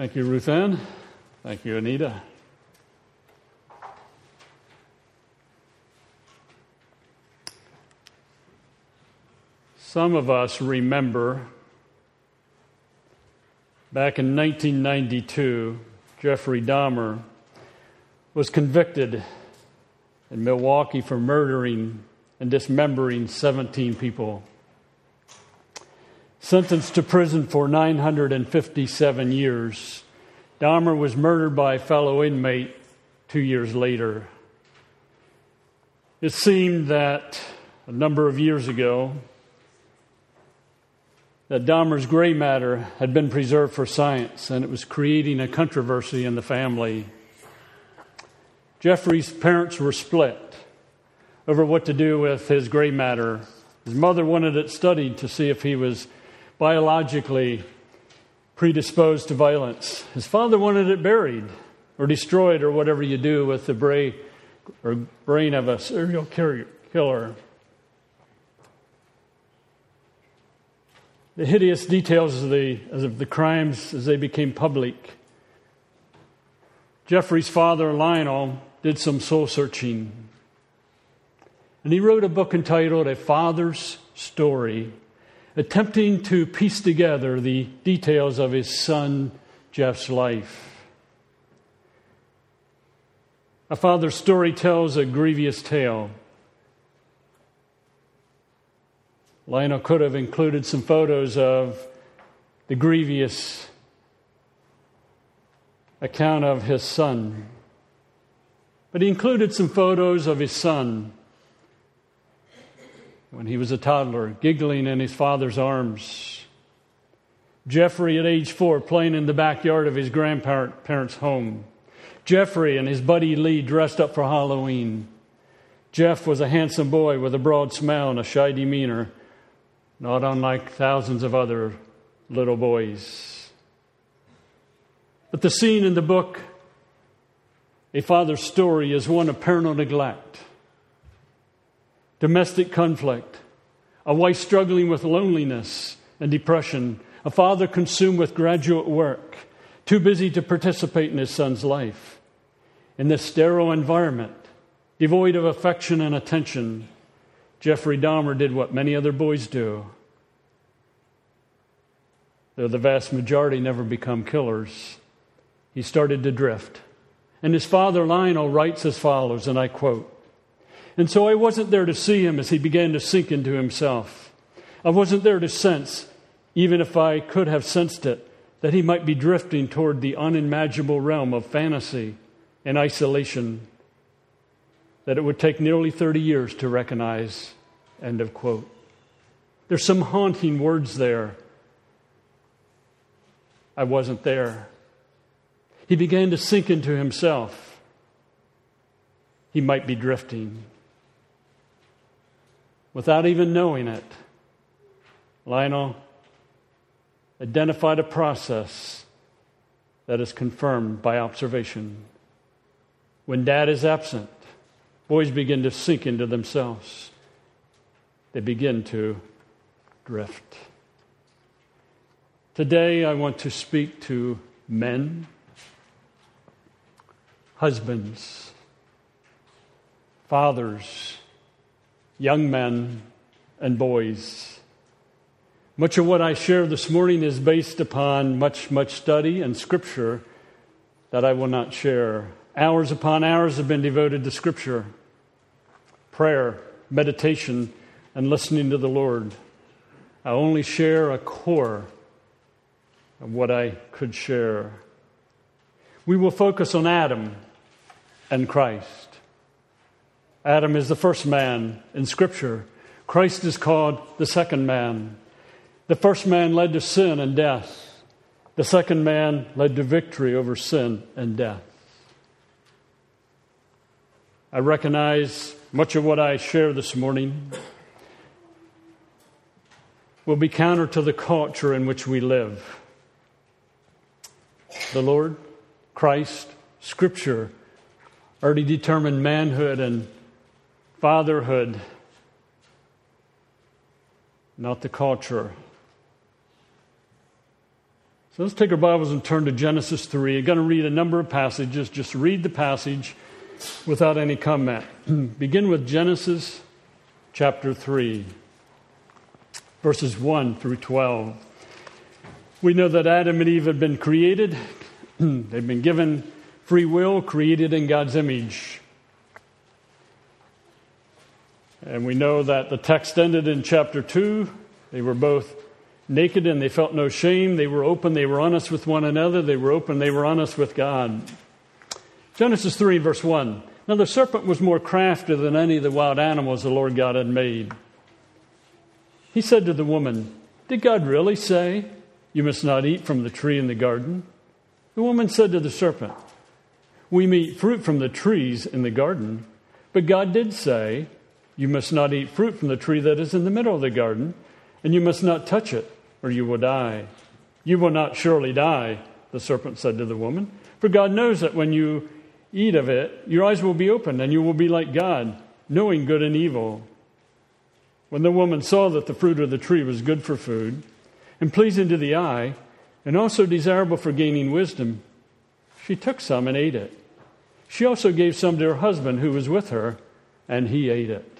Thank you, Ruth Ann. Thank you, Anita. Some of us remember back in 1992, Jeffrey Dahmer was convicted in Milwaukee for murdering and dismembering 17 people sentenced to prison for 957 years. Dahmer was murdered by a fellow inmate two years later. It seemed that a number of years ago, that Dahmer's gray matter had been preserved for science, and it was creating a controversy in the family. Jeffrey's parents were split over what to do with his gray matter. His mother wanted it studied to see if he was biologically predisposed to violence. His father wanted it buried or destroyed or whatever you do with the brain, or brain of a serial killer. The hideous details of the, of the crimes as they became public. Jeffrey's father, Lionel, did some soul searching. And he wrote a book entitled A Father's Story attempting to piece together the details of his son Jeff's life. A father's story tells a grievous tale. Lionel could have included some photos of the grievous account of his son. But he included some photos of his son when he was a toddler, giggling in his father's arms. Jeffrey, at age four, playing in the backyard of his grandparents' home. Jeffrey and his buddy Lee dressed up for Halloween. Jeff was a handsome boy with a broad smile and a shy demeanor, not unlike thousands of other little boys. But the scene in the book, A Father's Story, is one of parental neglect domestic conflict, a wife struggling with loneliness and depression, a father consumed with graduate work, too busy to participate in his son's life. In this sterile environment, devoid of affection and attention, Jeffrey Dahmer did what many other boys do. Though the vast majority never become killers, he started to drift. And his father, Lionel, writes as follows, and I quote and so I wasn't there to see him as he began to sink into himself. I wasn't there to sense, even if I could have sensed it, that he might be drifting toward the unimaginable realm of fantasy and isolation that it would take nearly 30 years to recognize. End of quote. There's some haunting words there. I wasn't there. He began to sink into himself. He might be drifting without even knowing it, Lionel identified a process that is confirmed by observation. When dad is absent, boys begin to sink into themselves, they begin to drift. Today, I want to speak to men, husbands, fathers, young men and boys. Much of what I share this morning is based upon much, much study and scripture that I will not share. Hours upon hours have been devoted to scripture, prayer, meditation, and listening to the Lord. I only share a core of what I could share. We will focus on Adam and Christ. Adam is the first man in Scripture. Christ is called the second man. The first man led to sin and death. The second man led to victory over sin and death. I recognize much of what I share this morning will be counter to the culture in which we live. The Lord, Christ, Scripture already determined manhood and fatherhood, not the culture. So let's take our Bibles and turn to Genesis 3. I'm going to read a number of passages. Just read the passage without any comment. Begin with Genesis chapter 3, verses 1 through 12. We know that Adam and Eve had been created, they've been given free will, created in God's image. And we know that the text ended in chapter 2. They were both naked and they felt no shame. They were open, they were honest with one another. They were open, they were honest with God. Genesis 3, verse 1. Now the serpent was more crafty than any of the wild animals the Lord God had made. He said to the woman, Did God really say, You must not eat from the tree in the garden? The woman said to the serpent, We may eat fruit from the trees in the garden, but God did say, You must not eat fruit from the tree that is in the middle of the garden, and you must not touch it or you will die. You will not surely die, the serpent said to the woman. For God knows that when you eat of it, your eyes will be opened, and you will be like God, knowing good and evil. When the woman saw that the fruit of the tree was good for food, and pleasing to the eye, and also desirable for gaining wisdom, she took some and ate it. She also gave some to her husband who was with her, and he ate it.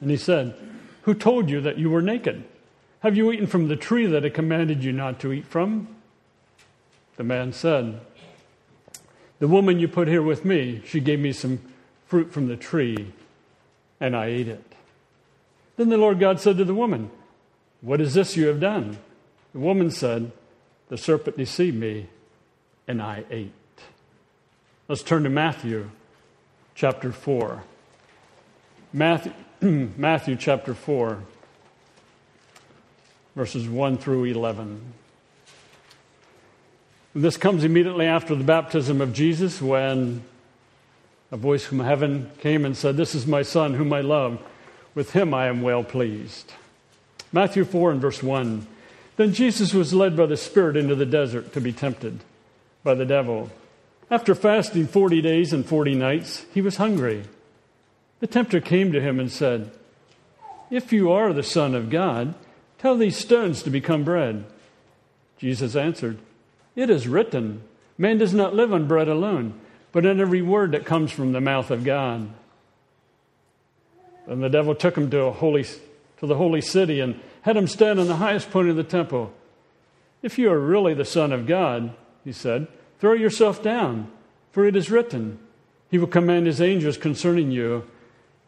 And he said, Who told you that you were naked? Have you eaten from the tree that I commanded you not to eat from? The man said, The woman you put here with me, she gave me some fruit from the tree, and I ate it. Then the Lord God said to the woman, What is this you have done? The woman said, The serpent deceived me, and I ate. Let's turn to Matthew chapter 4. Matthew, Matthew chapter 4 verses 1 through 11. This comes immediately after the baptism of Jesus when a voice from heaven came and said, This is my Son whom I love. With him I am well pleased. Matthew 4 and verse 1. Then Jesus was led by the Spirit into the desert to be tempted by the devil. After fasting 40 days and 40 nights, he was hungry. The tempter came to him and said, If you are the Son of God, Tell these stones to become bread. Jesus answered, It is written, Man does not live on bread alone, but on every word that comes from the mouth of God. Then the devil took him to, a holy, to the holy city and had him stand on the highest point of the temple. If you are really the Son of God, he said, throw yourself down, for it is written, He will command His angels concerning you,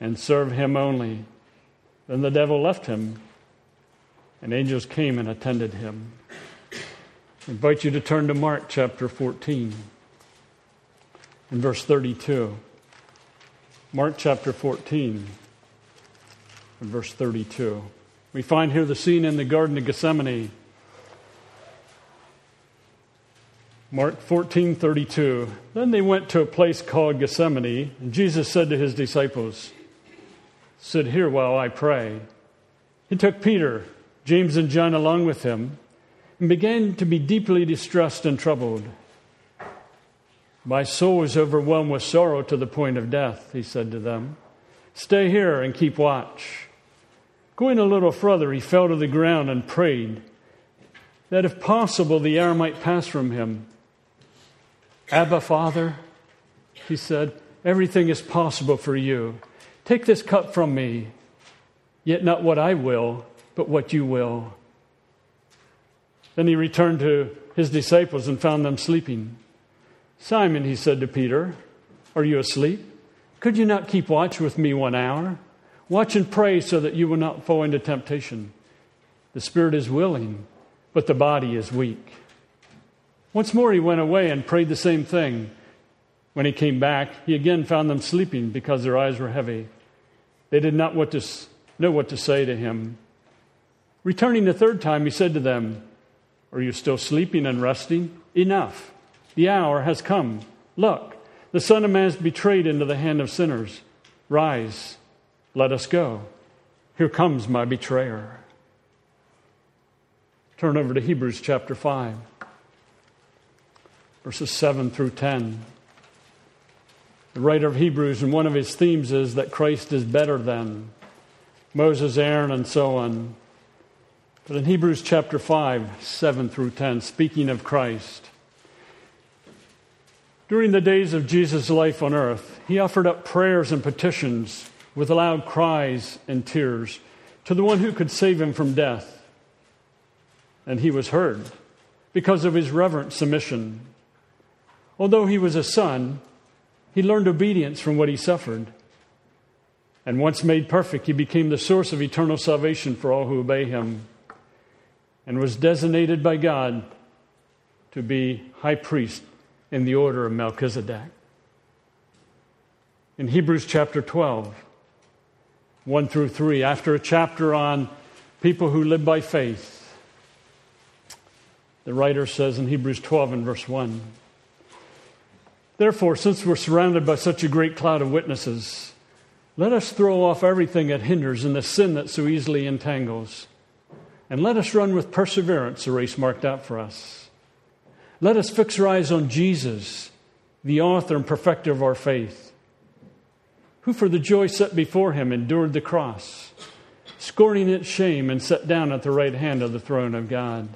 and serve him only. Then the devil left him, and angels came and attended him. I invite you to turn to Mark chapter 14 and verse 32. Mark chapter 14 and verse 32. We find here the scene in the Garden of Gethsemane. Mark 14:32. Then they went to a place called Gethsemane, and Jesus said to his disciples, Sit here while I pray. He took Peter, James, and John along with him and began to be deeply distressed and troubled. My soul is overwhelmed with sorrow to the point of death, he said to them. Stay here and keep watch. Going a little further, he fell to the ground and prayed that if possible the air might pass from him. Abba, Father, he said, everything is possible for you. Take this cup from me, yet not what I will, but what you will. Then he returned to his disciples and found them sleeping. Simon, he said to Peter, Are you asleep? Could you not keep watch with me one hour? Watch and pray so that you will not fall into temptation. The spirit is willing, but the body is weak. Once more he went away and prayed the same thing. When he came back, he again found them sleeping because their eyes were heavy. They did not what to, know what to say to him. Returning the third time, he said to them, Are you still sleeping and resting? Enough. The hour has come. Look, the Son of Man is betrayed into the hand of sinners. Rise, let us go. Here comes my betrayer. Turn over to Hebrews chapter 5, verses 7 through 10. The writer of Hebrews, and one of his themes is that Christ is better than Moses, Aaron, and so on. But in Hebrews chapter 5, 7 through 10, speaking of Christ, during the days of Jesus' life on earth, he offered up prayers and petitions with loud cries and tears to the one who could save him from death. And he was heard because of his reverent submission. Although he was a son, he learned obedience from what he suffered. And once made perfect, he became the source of eternal salvation for all who obey him and was designated by God to be high priest in the order of Melchizedek. In Hebrews chapter 12, 1 through 3, after a chapter on people who live by faith, the writer says in Hebrews 12 and verse 1 Therefore, since we're surrounded by such a great cloud of witnesses, let us throw off everything that hinders and the sin that so easily entangles. And let us run with perseverance the race marked out for us. Let us fix our eyes on Jesus, the author and perfecter of our faith, who for the joy set before him endured the cross, scorning its shame, and sat down at the right hand of the throne of God.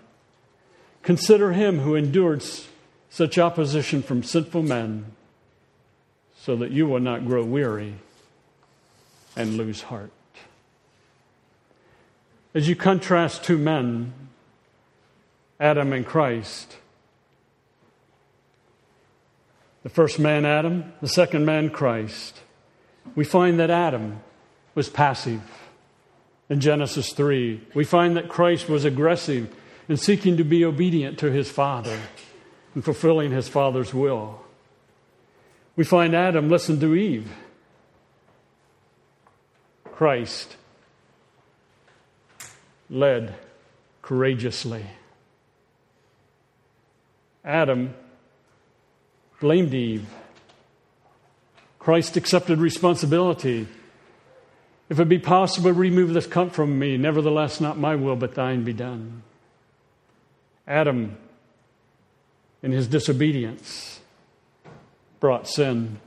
Consider him who endured such opposition from sinful men, so that you will not grow weary and lose heart. As you contrast two men, Adam and Christ, the first man, Adam, the second man, Christ, we find that Adam was passive in Genesis 3. We find that Christ was aggressive in seeking to be obedient to his Father and fulfilling his father's will. We find Adam listened to Eve. Christ led courageously. Adam blamed Eve. Christ accepted responsibility. If it be possible, remove this cup from me. Nevertheless, not my will, but thine be done. Adam in his disobedience brought sin.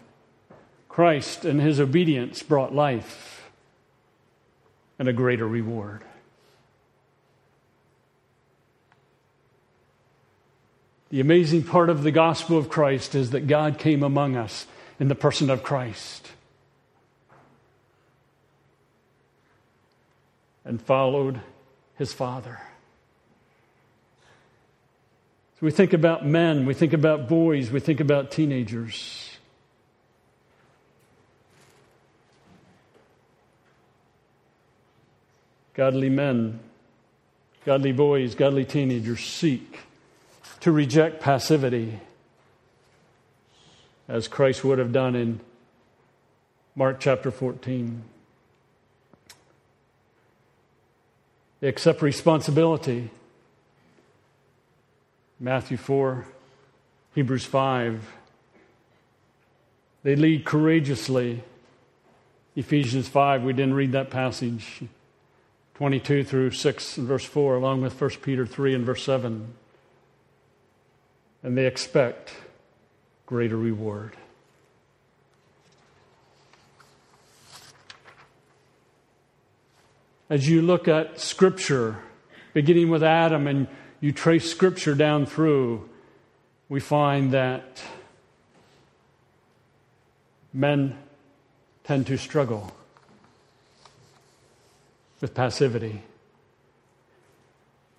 Christ in his obedience brought life and a greater reward. The amazing part of the gospel of Christ is that God came among us in the person of Christ and followed his Father we think about men, we think about boys, we think about teenagers. Godly men, godly boys, godly teenagers seek to reject passivity as Christ would have done in Mark chapter 14. They accept responsibility Matthew 4, Hebrews 5. They lead courageously. Ephesians 5, we didn't read that passage. 22 through 6 and verse 4, along with 1 Peter 3 and verse 7. And they expect greater reward. As you look at Scripture, beginning with Adam and you trace Scripture down through, we find that men tend to struggle with passivity.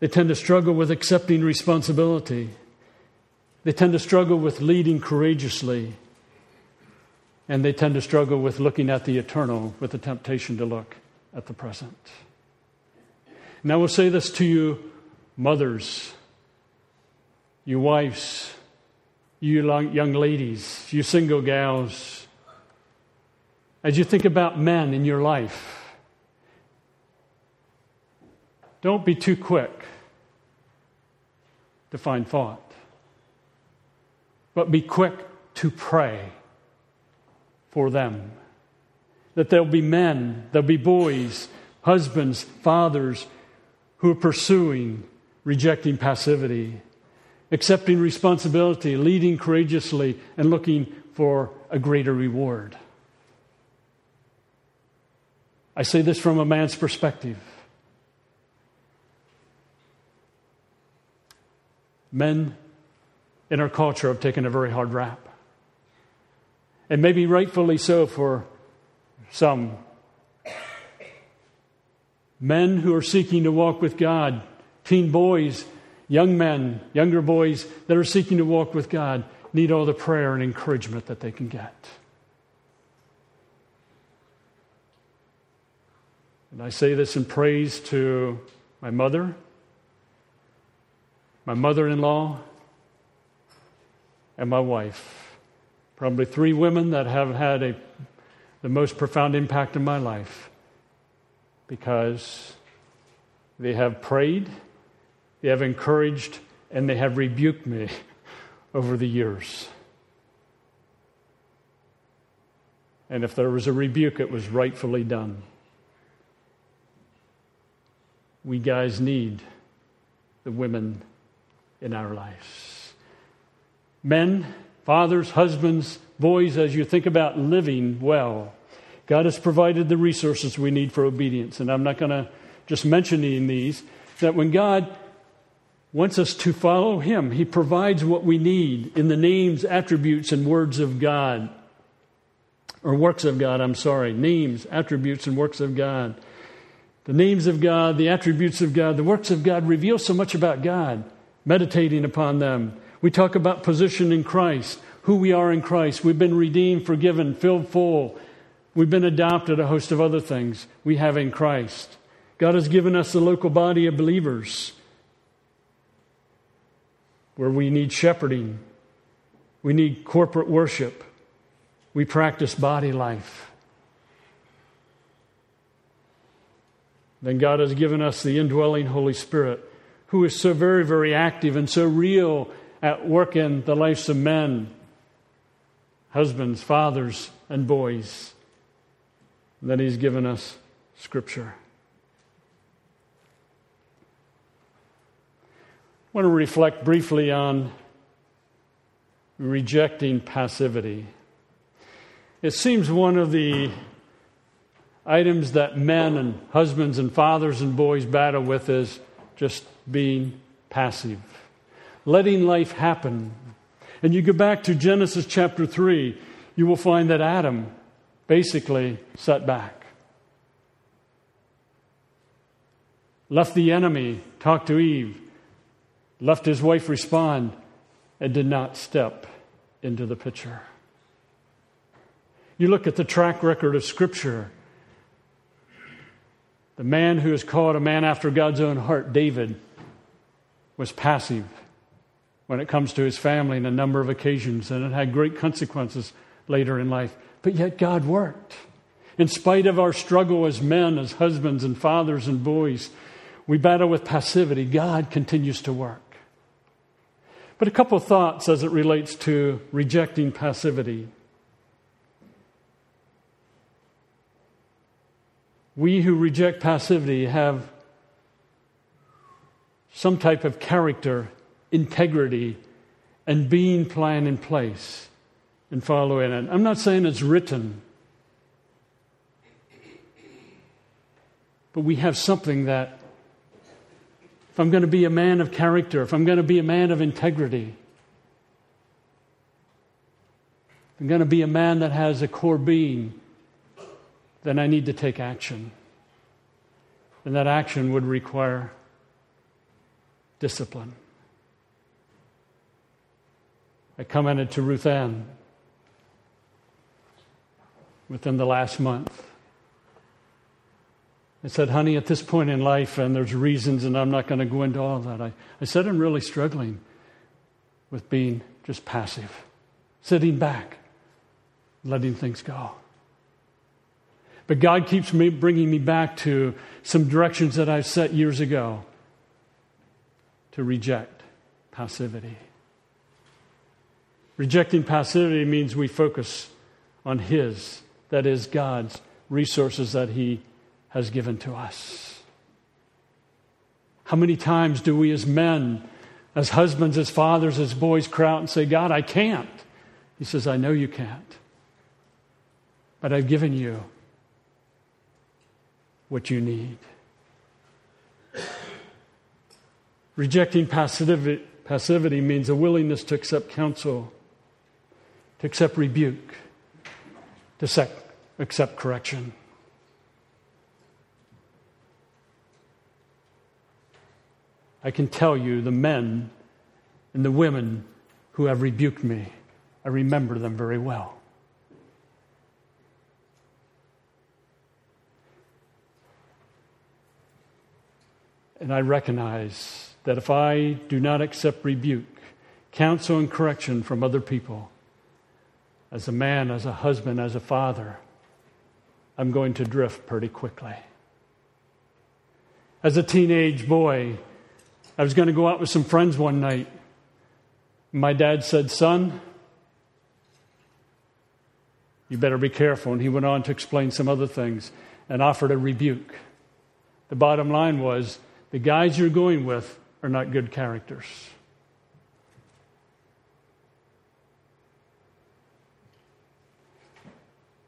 They tend to struggle with accepting responsibility. They tend to struggle with leading courageously. And they tend to struggle with looking at the eternal with the temptation to look at the present. And I will say this to you, mothers, you wives, you young ladies, you single gals. As you think about men in your life, don't be too quick to find fault, but be quick to pray for them. That there'll be men, there'll be boys, husbands, fathers who are pursuing rejecting passivity, accepting responsibility, leading courageously, and looking for a greater reward. I say this from a man's perspective. Men in our culture have taken a very hard rap and maybe rightfully so for some. Men who are seeking to walk with God, teen boys, young men, younger boys that are seeking to walk with God, need all the prayer and encouragement that they can get. And I say this in praise to my mother, my mother in law, and my wife. Probably three women that have had a, the most profound impact in my life because they have prayed, they have encouraged, and they have rebuked me over the years. And if there was a rebuke, it was rightfully done. We guys need the women in our lives. Men, Fathers, husbands, boys, as you think about living well, God has provided the resources we need for obedience. And I'm not going to just mentioning these, that when God wants us to follow Him, He provides what we need in the names, attributes, and words of God. Or works of God, I'm sorry. Names, attributes, and works of God. The names of God, the attributes of God, the works of God reveal so much about God, meditating upon them we talk about position in Christ, who we are in Christ. We've been redeemed, forgiven, filled full. We've been adopted, a host of other things we have in Christ. God has given us a local body of believers where we need shepherding, we need corporate worship, we practice body life. Then God has given us the indwelling Holy Spirit, who is so very, very active and so real at work in the lives of men, husbands, fathers, and boys. that He's given us Scripture. Want to reflect briefly on rejecting passivity. It seems one of the items that men and husbands and fathers and boys battle with is just being passive letting life happen. And you go back to Genesis chapter 3, you will find that Adam basically sat back. Left the enemy talk to Eve, left his wife respond, and did not step into the picture. You look at the track record of Scripture. The man who is called a man after God's own heart, David, was passive when it comes to his family in a number of occasions, and it had great consequences later in life. But yet God worked. In spite of our struggle as men, as husbands and fathers and boys, we battle with passivity. God continues to work. But a couple of thoughts as it relates to rejecting passivity. We who reject passivity have some type of character integrity and being plan in place and following it. I'm not saying it's written, but we have something that, if I'm going to be a man of character, if I'm going to be a man of integrity, if I'm going to be a man that has a core being, then I need to take action. And that action would require discipline. I commented to Ruth Ann within the last month. I said, honey, at this point in life, and there's reasons, and I'm not going to go into all that. I, I said, I'm really struggling with being just passive, sitting back, letting things go. But God keeps me, bringing me back to some directions that I set years ago to reject passivity. Rejecting passivity means we focus on His, that is, God's resources that He has given to us. How many times do we as men, as husbands, as fathers, as boys, cry out and say, God, I can't? He says, I know you can't. But I've given you what you need. Rejecting passivity, means a willingness to accept counsel, to accept rebuke, to accept correction. I can tell you the men and the women who have rebuked me, I remember them very well. And I recognize that if I do not accept rebuke, counsel, and correction from other people, as a man, as a husband, as a father, I'm going to drift pretty quickly. As a teenage boy, I was going to go out with some friends one night. My dad said, Son, you better be careful. And he went on to explain some other things and offered a rebuke. The bottom line was the guys you're going with are not good characters.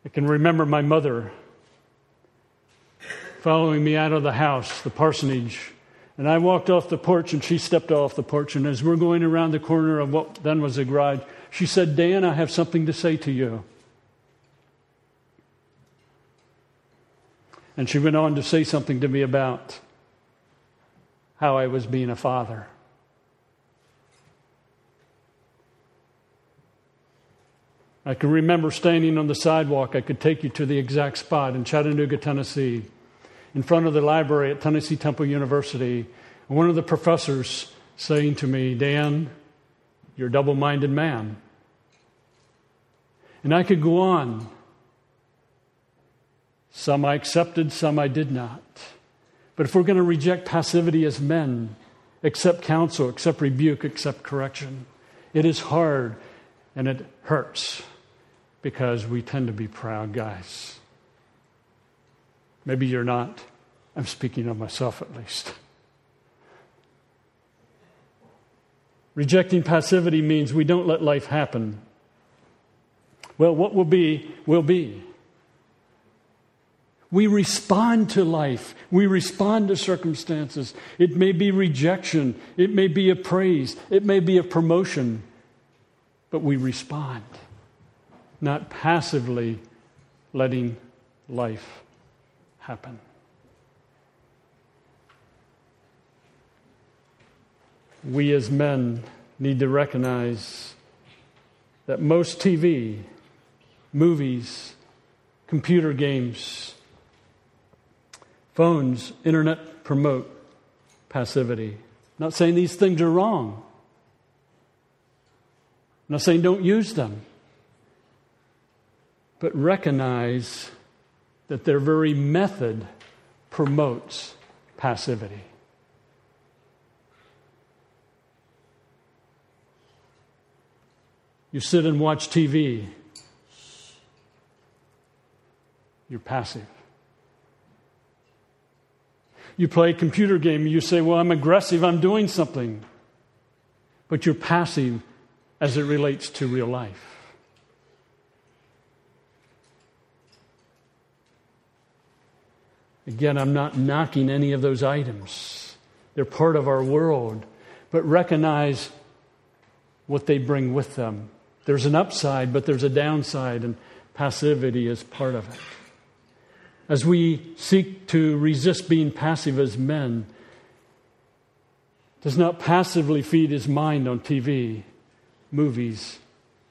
I can remember my mother following me out of the house, the parsonage, and I walked off the porch and she stepped off the porch. And as we're going around the corner of what then was a garage, she said, Dan, I have something to say to you. And she went on to say something to me about how I was being a father. I can remember standing on the sidewalk. I could take you to the exact spot in Chattanooga, Tennessee in front of the library at Tennessee Temple University, and one of the professors saying to me, Dan, you're a double minded man. And I could go on. Some I accepted, some I did not. But if we're going to reject passivity as men, accept counsel, accept rebuke, accept correction, it is hard and it hurts because we tend to be proud guys. Maybe you're not. I'm speaking of myself at least. Rejecting passivity means we don't let life happen. Well, what will be, will be. We respond to life. We respond to circumstances. It may be rejection. It may be a praise. It may be a promotion. But we respond, not passively letting life happen. We as men need to recognize that most TV, movies, computer games, phones, internet promote passivity. I'm not saying these things are wrong. I'm not saying don't use them. But recognize that their very method promotes passivity. You sit and watch TV, you're passive. You play a computer game, you say, Well, I'm aggressive, I'm doing something. But you're passive as it relates to real life. Again, I'm not knocking any of those items. They're part of our world. But recognize what they bring with them. There's an upside, but there's a downside, and passivity is part of it. As we seek to resist being passive as men, does not passively feed his mind on TV, movies,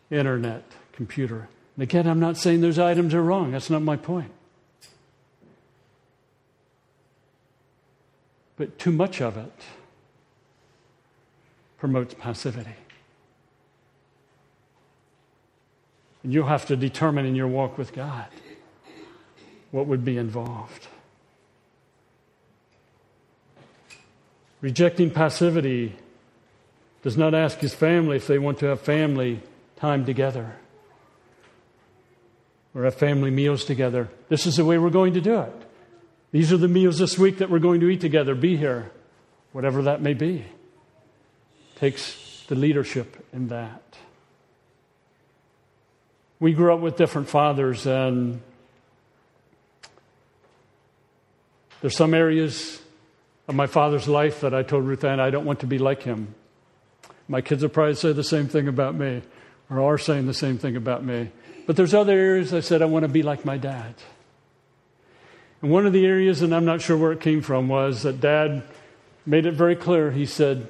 internet, computer. And again, I'm not saying those items are wrong. That's not my point. But too much of it promotes passivity. And you'll have to determine in your walk with God what would be involved. Rejecting passivity does not ask his family if they want to have family time together or have family meals together. This is the way we're going to do it. These are the meals this week that we're going to eat together. Be here, whatever that may be. Takes the leadership in that. We grew up with different fathers, and there's some areas of my father's life that I told Ruth Ann I don't want to be like him. My kids will probably say the same thing about me, or are saying the same thing about me. But there's other areas I said I want to be like my dad. And one of the areas, and I'm not sure where it came from, was that dad made it very clear. He said,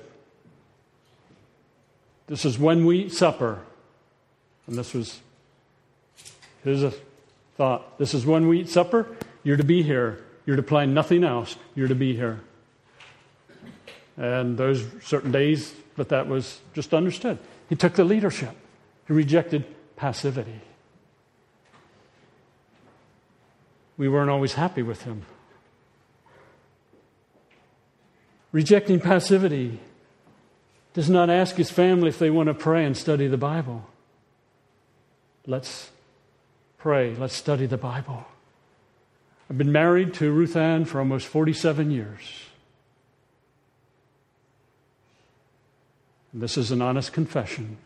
This is when we eat supper. And this was his thought. This is when we eat supper. You're to be here. You're to plan nothing else. You're to be here. And those certain days, but that was just understood. He took the leadership, he rejected passivity. We weren't always happy with him. Rejecting passivity does not ask his family if they want to pray and study the Bible. Let's pray, let's study the Bible. I've been married to Ruth Ann for almost 47 years. And This is an honest confession.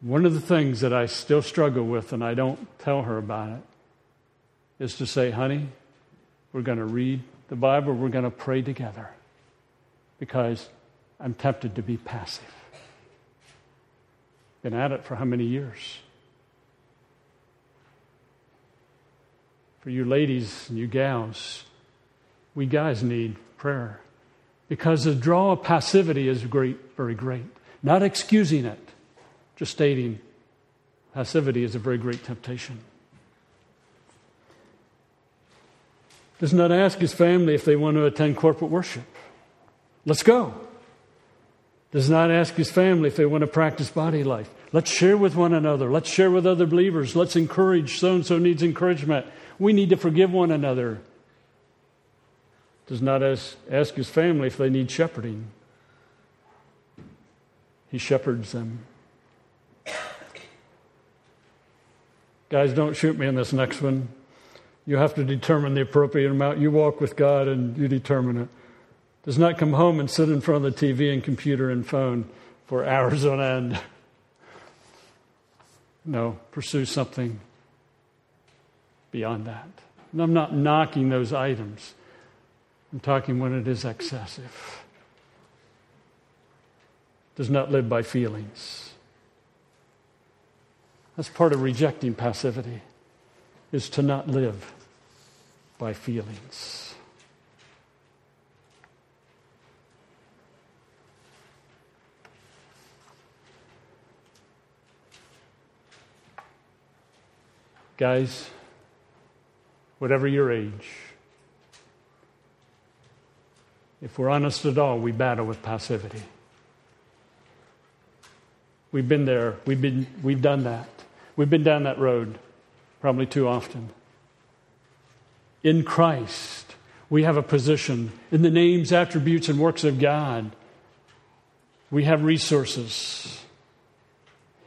One of the things that I still struggle with, and I don't tell her about it, is to say, honey, we're going to read the Bible, we're going to pray together because I'm tempted to be passive. Been at it for how many years? For you ladies and you gals, we guys need prayer. Because the draw of passivity is great, very great. Not excusing it, just stating passivity is a very great temptation. Does not ask his family if they want to attend corporate worship. Let's go. Does not ask his family if they want to practice body life. Let's share with one another. Let's share with other believers. Let's encourage. So and so needs encouragement. We need to forgive one another does not ask, ask his family if they need shepherding. He shepherds them. Guys, don't shoot me in this next one. You have to determine the appropriate amount. You walk with God and you determine it. Does not come home and sit in front of the TV and computer and phone for hours on end. No, pursue something beyond that. And I'm not knocking those items. I'm talking when it is excessive. Does not live by feelings. That's part of rejecting passivity, is to not live by feelings. Guys, whatever your age, if we're honest at all, we battle with passivity. We've been there, we've, been, we've done that. We've been down that road probably too often. In Christ, we have a position in the names, attributes, and works of God. We have resources.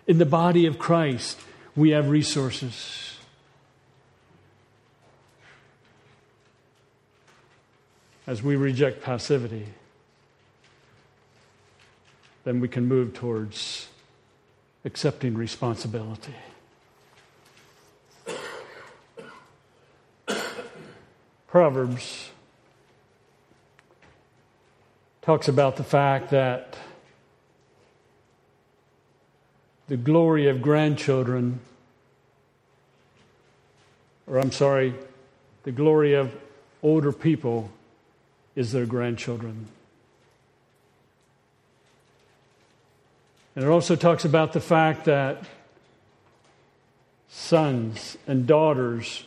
In the body of Christ, we have resources. as we reject passivity, then we can move towards accepting responsibility. Proverbs talks about the fact that the glory of grandchildren, or I'm sorry, the glory of older people is their grandchildren. And it also talks about the fact that sons and daughters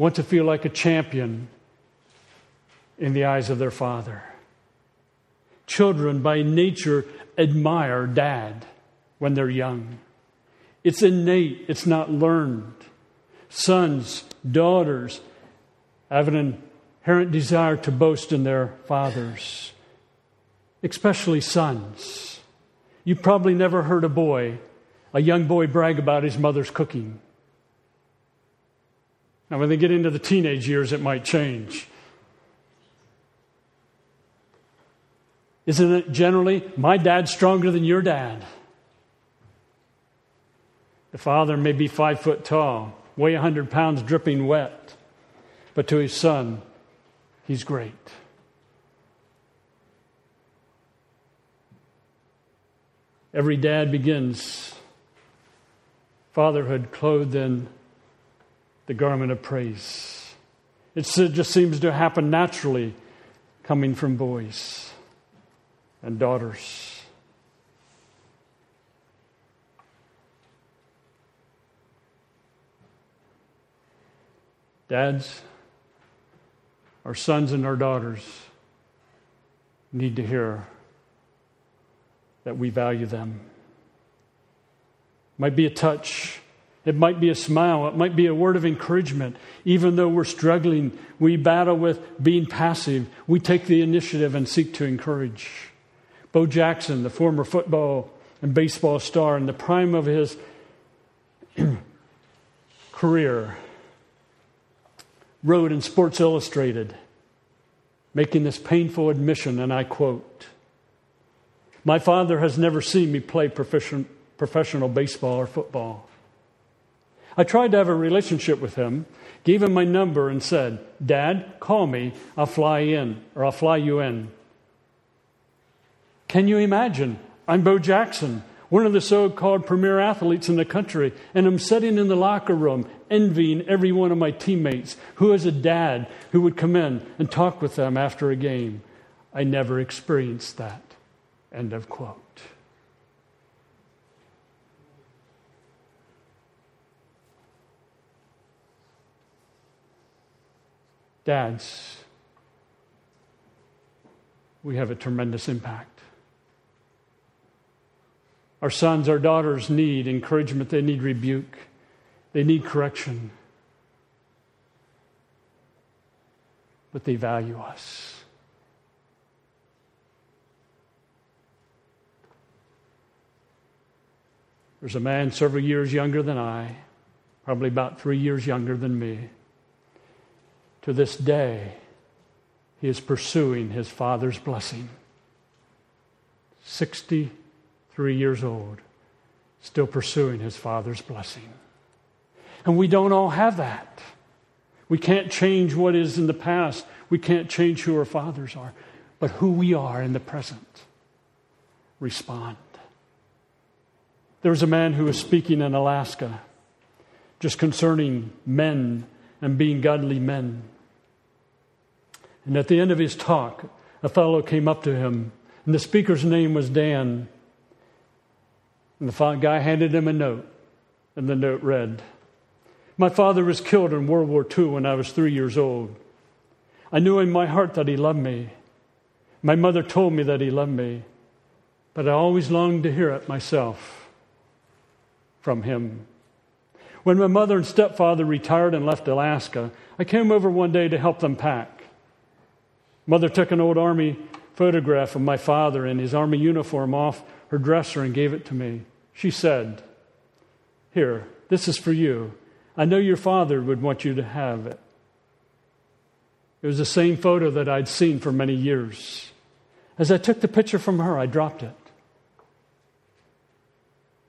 want to feel like a champion in the eyes of their father. Children, by nature, admire dad when they're young. It's innate, it's not learned. Sons, daughters have an inherent desire to boast in their fathers, especially sons. You probably never heard a boy, a young boy, brag about his mother's cooking. Now, when they get into the teenage years, it might change. Isn't it generally, my dad's stronger than your dad? The father may be five foot tall, weigh 100 pounds, dripping wet, but to his son, he's great. Every dad begins fatherhood clothed in the garment of praise. It just seems to happen naturally coming from boys and daughters. Dads, our sons and our daughters need to hear that we value them. Might be a touch, it might be a smile, it might be a word of encouragement. Even though we're struggling, we battle with being passive, we take the initiative and seek to encourage. Bo Jackson, the former football and baseball star in the prime of his career, wrote in Sports Illustrated, making this painful admission, and I quote My father has never seen me play professional baseball or football. I tried to have a relationship with him, gave him my number, and said, Dad, call me, I'll fly in, or I'll fly you in. Can you imagine? I'm Bo Jackson, one of the so called premier athletes in the country, and I'm sitting in the locker room envying every one of my teammates who has a dad who would come in and talk with them after a game. I never experienced that. End of quote. Dads, we have a tremendous impact. Our sons, our daughters need encouragement, they need rebuke, they need correction. But they value us. There's a man several years younger than I, probably about three years younger than me. To this day, he is pursuing his father's blessing. 63 years old, still pursuing his father's blessing. And we don't all have that. We can't change what is in the past. We can't change who our fathers are. But who we are in the present, respond. There was a man who was speaking in Alaska just concerning men and being godly men. And at the end of his talk, a fellow came up to him, and the speaker's name was Dan. And the guy handed him a note, and the note read My father was killed in World War II when I was three years old. I knew in my heart that he loved me. My mother told me that he loved me, but I always longed to hear it myself from him. When my mother and stepfather retired and left Alaska, I came over one day to help them pack. Mother took an old army photograph of my father in his army uniform off her dresser and gave it to me. She said, Here, this is for you. I know your father would want you to have it. It was the same photo that I'd seen for many years. As I took the picture from her, I dropped it.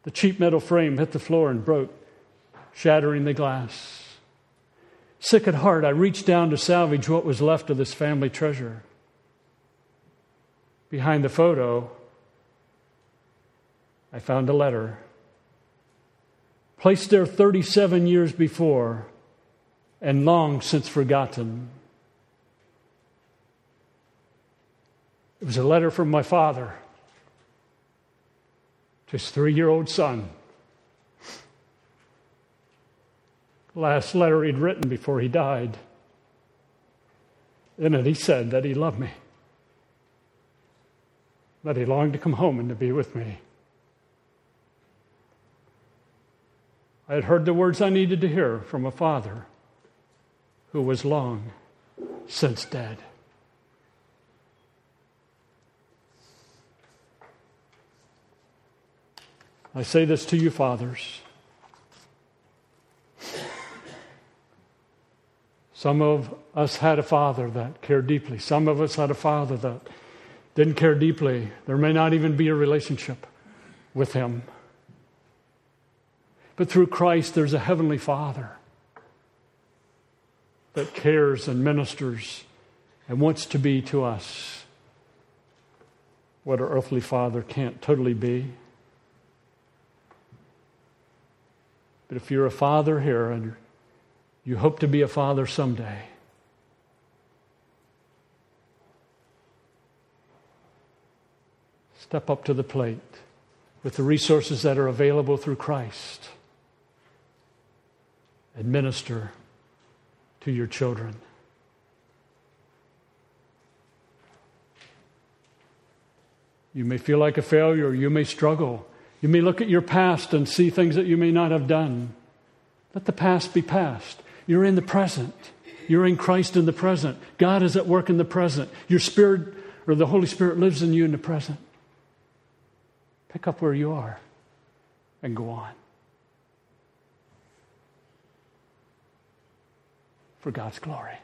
The cheap metal frame hit the floor and broke, shattering the glass. Sick at heart, I reached down to salvage what was left of this family treasure. Behind the photo, I found a letter placed there 37 years before and long since forgotten. It was a letter from my father to his three year old son. Last letter he'd written before he died. In it, he said that he loved me, that he longed to come home and to be with me. I had heard the words I needed to hear from a father who was long since dead. I say this to you, fathers. Some of us had a father that cared deeply. Some of us had a father that didn't care deeply. There may not even be a relationship with him. But through Christ, there's a heavenly Father that cares and ministers and wants to be to us what our earthly Father can't totally be. But if you're a father here and you hope to be a father someday, step up to the plate with the resources that are available through Christ and minister to your children. You may feel like a failure, you may struggle. You may look at your past and see things that you may not have done. Let the past be past. You're in the present. You're in Christ in the present. God is at work in the present. Your spirit or the Holy Spirit lives in you in the present. Pick up where you are and go on. For God's glory.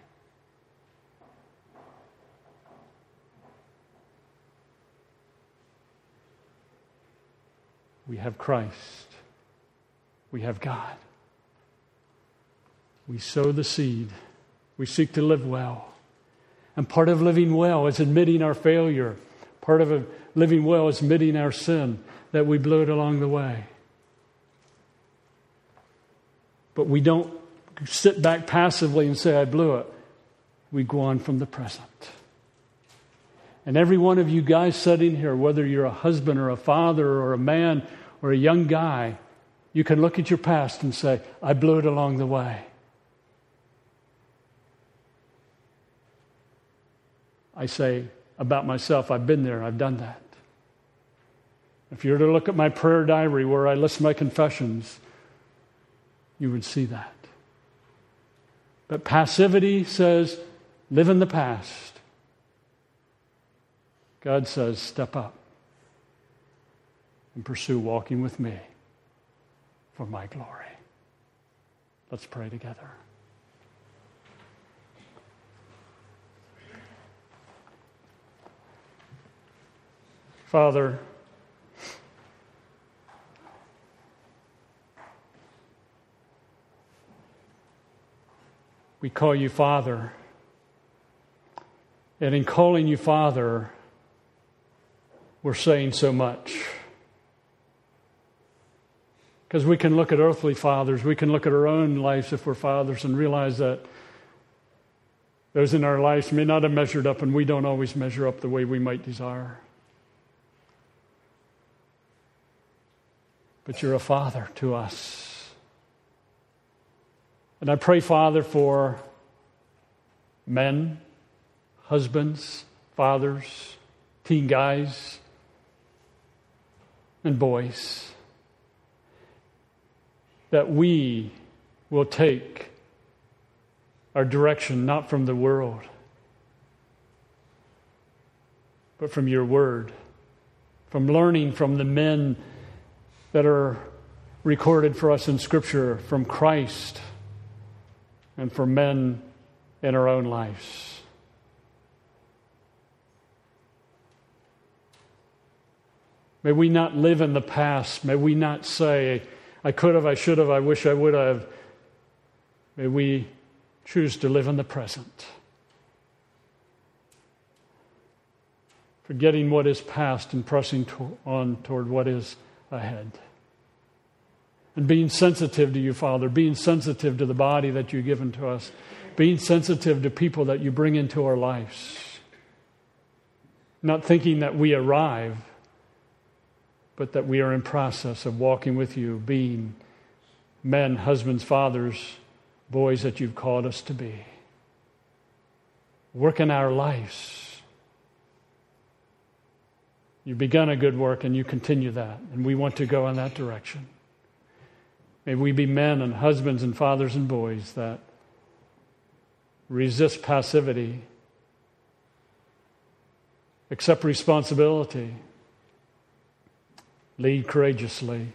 We have Christ. We have God. We sow the seed. We seek to live well. And part of living well is admitting our failure. Part of living well is admitting our sin that we blew it along the way. But we don't sit back passively and say, I blew it. We go on from the present. And every one of you guys sitting here, whether you're a husband or a father or a man or a young guy, you can look at your past and say, I blew it along the way. I say about myself, I've been there, I've done that. If you were to look at my prayer diary where I list my confessions, you would see that. But passivity says, live in the past. God says, step up and pursue walking with me for my glory. Let's pray together. Father, we call you Father. And in calling you Father, we're saying so much. Because we can look at earthly fathers, we can look at our own lives if we're fathers and realize that those in our lives may not have measured up, and we don't always measure up the way we might desire. But you're a father to us. And I pray, Father, for men, husbands, fathers, teen guys, and boys, that we will take our direction not from the world, but from your word, from learning from the men that are recorded for us in Scripture from Christ and for men in our own lives. May we not live in the past. May we not say, I could have, I should have, I wish I would have. May we choose to live in the present. Forgetting what is past and pressing to- on toward what is ahead. And being sensitive to you, Father, being sensitive to the body that you've given to us, being sensitive to people that you bring into our lives. Not thinking that we arrive, but that we are in process of walking with you, being men, husbands, fathers, boys that you've called us to be. Work in our lives. You've begun a good work and you continue that, and we want to go in that direction. May we be men and husbands and fathers and boys that resist passivity, accept responsibility, lead courageously,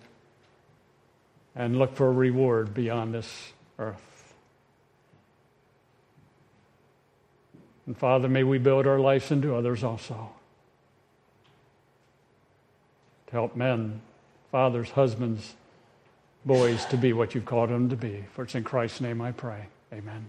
and look for a reward beyond this earth. And Father, may we build our lives into others also. To help men, fathers, husbands, boys to be what you've called them to be. For it's in Christ's name I pray. Amen.